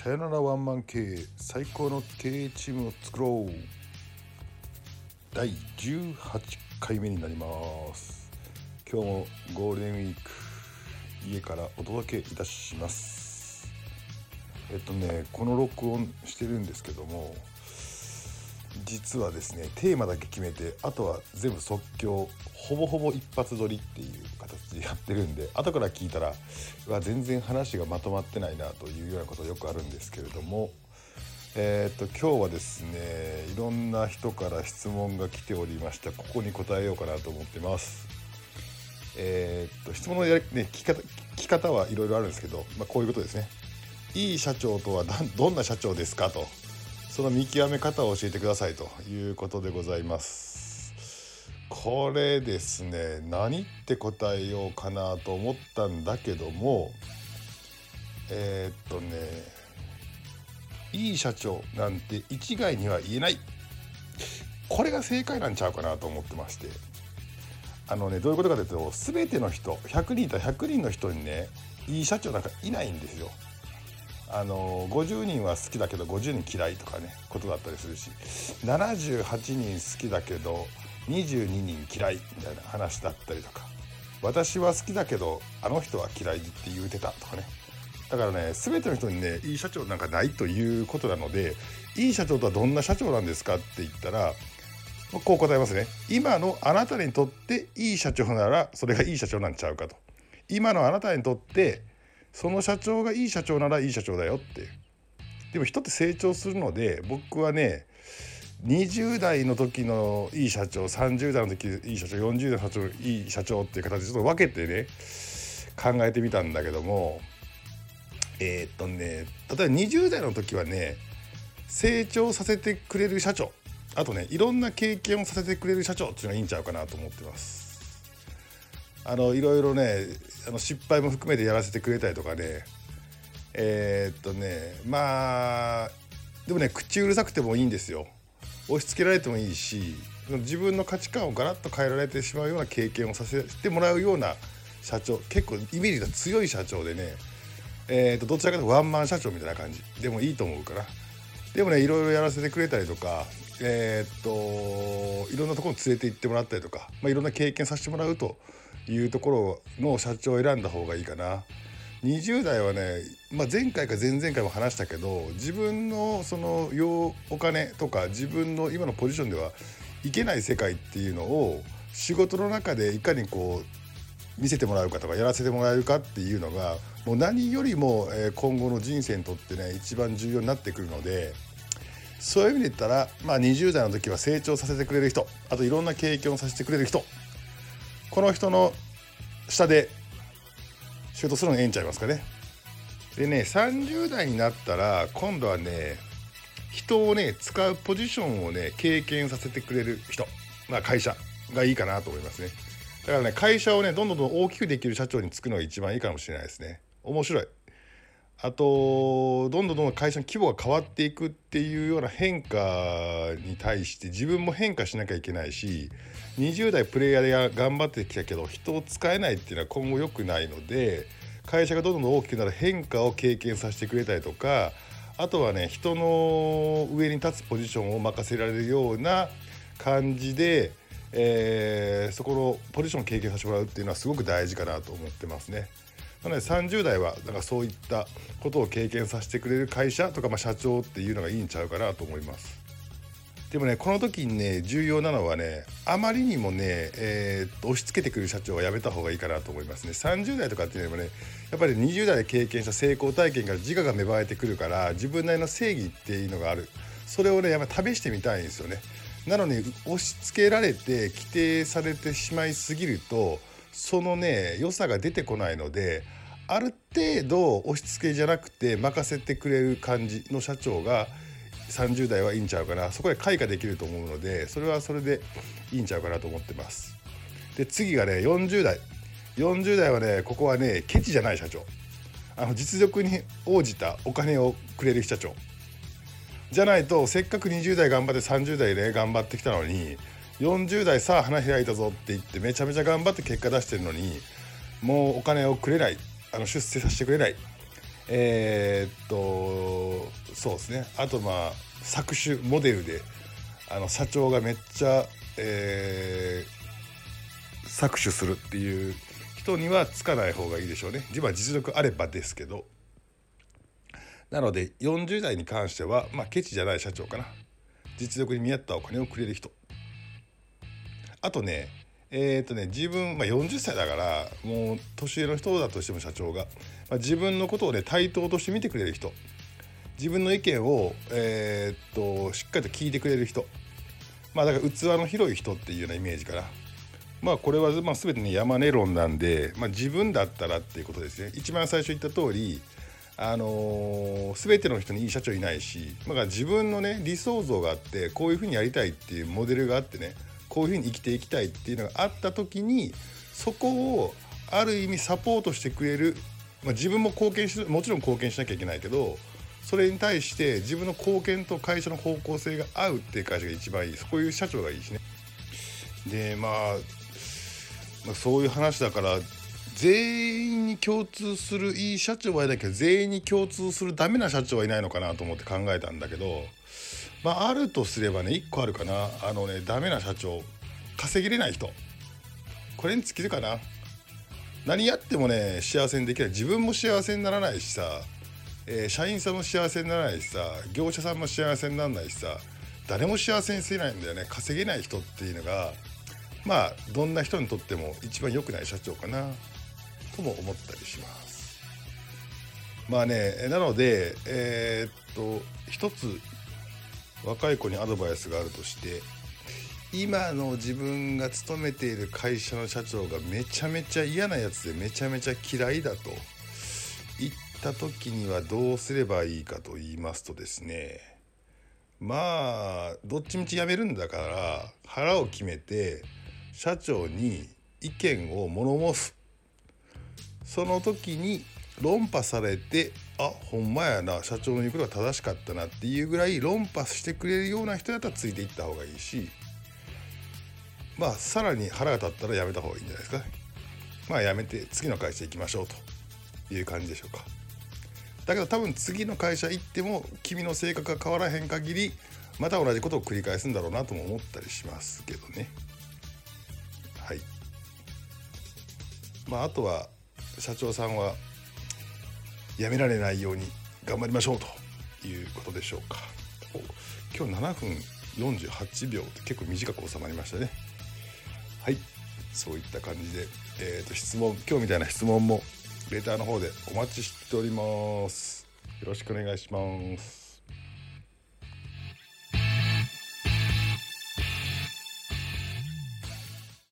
さよならワンマン経営最高の経営チームを作ろう。第18回目になります。今日もゴールデンウィーク家からお届けいたします。えっとねこの録音してるんですけども実はですねテーマだけ決めてあとは全部即興ほぼほぼ一発撮りっていうやってるんで後から聞いたらうわ全然話がまとまってないなというようなことよくあるんですけれどもえー、っと今日はですねいろんな人から質問が来ておりましたここに答えようかなと思ってます。えー、っと質問のやり、ね、聞き方聞き方はいろいろあるんですけど、まあ、こういうことですね。いい社長とはどんな社長ですかとその見極め方を教えてくださいということでございます。これですね何って答えようかなと思ったんだけどもえー、っとねいい社長なんて一概には言えないこれが正解なんちゃうかなと思ってましてあのねどういうことかというと全ての人100人いたら100人の人にねいい社長なんかいないんですよ。あの50人は好きだけど50人嫌いとかねことだったりするし78人好きだけど22人嫌いみたいな話だったりとか。私は好きだけどあの人は嫌いって言うてたとかね。だからね全ての人にねいい社長なんかないということなのでいい社長とはどんな社長なんですかって言ったらこう答えますね。今のあなたにとっていい社長ならそれがいい社長なんちゃうかと。今のあなたにとってその社長がいい社長ならいい社長だよって。でも人って成長するので僕はね20代の時のいい社長30代の時いい社長40代の社長いい社長っていう形でちょっと分けてね考えてみたんだけどもえー、っとね例えば20代の時はね成長させてくれる社長あとねいろんな経験をさせてくれる社長っていうのがいいんちゃうかなと思ってます。あのいろいろねあの失敗も含めてやらせてくれたりとかねえー、っとねまあでもね口うるさくてもいいんですよ押し付けられてもいいし自分の価値観をガラッと変えられてしまうような経験をさせてもらうような社長結構イメージが強い社長でねえーと、どちらかというとワンマン社長みたいな感じでもいいと思うからでもねいろいろやらせてくれたりとかえっ、といろんなところに連れて行ってもらったりとか、まあ、いろんな経験させてもらうというところの社長を選んだ方がいいかな。20代はね、まあ、前回か前々回も話したけど自分のその用お金とか自分の今のポジションではいけない世界っていうのを仕事の中でいかにこう見せてもらうかとかやらせてもらえるかっていうのがもう何よりも今後の人生にとってね一番重要になってくるのでそういう意味で言ったら、まあ、20代の時は成長させてくれる人あといろんな経験をさせてくれる人この人の下で仕事するのええんちゃいますかね。でね30代になったら今度はね人をね使うポジションをね経験させてくれる人、まあ、会社がいいかなと思いますね。だからね会社をねどんどんどん大きくできる社長に就くのが一番いいかもしれないですね。面白い。あとどんどんどんどん会社の規模が変わっていくっていうような変化に対して自分も変化しなきゃいけないし20代プレイヤーで頑張ってきたけど人を使えないっていうのは今後良くないので会社がどんどん大きくなる変化を経験させてくれたりとかあとはね人の上に立つポジションを任せられるような感じで、えー、そこのポジションを経験させてもらうっていうのはすごく大事かなと思ってますね。なので30代はだかそういったことを経験させてくれる会社とか、まあ、社長っていうのがいいんちゃうかなと思います。でもねこの時にね重要なのはねあまりにもね、えー、っと押し付けてくる社長はやめた方がいいかなと思いますね。30代とかっていうのはねやっぱり20代で経験した成功体験から自我が芽生えてくるから自分なりの正義っていうのがある。それをねやっぱ試してみたいんですよね。なのに押し付けられて規定されてしまいすぎるとそのね良さが出てこないのである程度押し付けじゃなくて任せてくれる感じの社長が30代はいいんちゃうかな。そこで開花できると思うのでそれはそれでいいんちゃうかなと思ってます。で次がね40代40代はねここはねケチじゃない社長。あの実力に応じたお金をくれる社長。じゃないとせっかく20代頑張って30代で、ね、頑張ってきたのに40代さあ花開いたぞって言ってめちゃめちゃ頑張って結果出してるのにもうお金をくれないあの出世させてくれない、えー、っとそうですね。あとまあ作詞モデルであの社長がめっちゃ、えー、搾取するっていう人にはつかない方がいいでしょうね。自分は実力あればですけど。なので40代に関してはまあケチじゃない社長かな。実力に見合ったお金をくれる人。あとねえーとね、自分、まあ、40歳だからもう年上の人だとしても社長が、まあ、自分のことをね対等として見てくれる人。自分の意見を、えー、っとしっかりと聞いてくれる人。まあだから器の広い人っていうようなイメージかな。まあこれはまあ全てね山根論なんで、まあ、自分だったらっていうことですね。一番最初言った通りあのー、全ての人にいい社長いないし、まあ、自分のね理想像があってこういうふうにやりたいっていうモデルがあってねこういうふうに生きていきたいっていうのがあった時にそこをある意味サポートしてくれる、まあ、自分も貢献しもちろん貢献しなきゃいけないけどそれに対して自分の貢献と会社の方向性が合うっていう会社が一番いいそういう社長がいいしね。でまあ、まあ、そういう話だから全員に共通するいい社長はいないけど全員に共通するダメな社長はいないのかなと思って考えたんだけどまああるとすればね1個あるかな。あのねダメな社長。稼げれない人。これに尽きるかな。何やってもね幸せにできない。自分も幸せにならないしさ、えー、社員さんも幸せにならないしさ。業者さんも幸せにならないしさ。誰も幸せにせないんだよね。稼げない人っていうのがまあどんな人にとっても一番良くない社長かな。とも思ったりします。まあねなのでえー、っと一つ若い子にアドバイスがあるとして今の自分が勤めている会社の社長がめちゃめちゃ嫌なやつでめちゃめちゃ嫌いだと言った時にはどうすればいいかと言いますとですねまあどっちみち辞めるんだから腹を決めて社長に意見を物申す。その時に論破されてあほんまやな。社長の言うことが正しかったなっていうぐらい論破してくれるような人やったらついていった方がいいし。まあさらに腹が立ったらやめた方がいいんじゃないですか。まあやめて次の会社行きましょうという感じでしょうか。だけど多分次の会社行っても君の性格が変わらへん限りまた同じことを繰り返すんだろうなとも思ったりしますけどね。はい。まああとは社長さんはやめられないように頑張りましょうということでしょうか。今日7分48秒って結構短く収まりましたね。はい。そういった感じで、えーと、質問今日みたいな質問もレターの方でお待ちしております。よろしくお願いします。